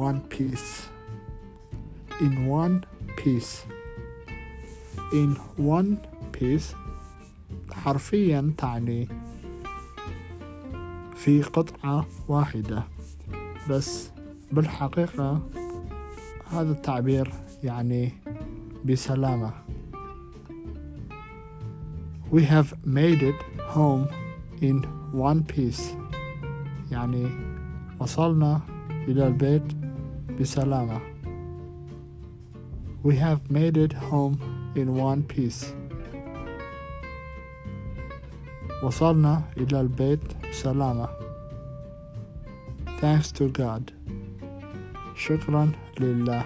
one piece in one piece in one piece حرفيا تعني في قطعة واحدة بس بالحقيقة هذا التعبير يعني بسلامة We have made it home in one piece يعني وصلنا إلى البيت بسلامة We have made it home in one piece وصلنا إلى البيت بسلامة Thanks to God شكرا لله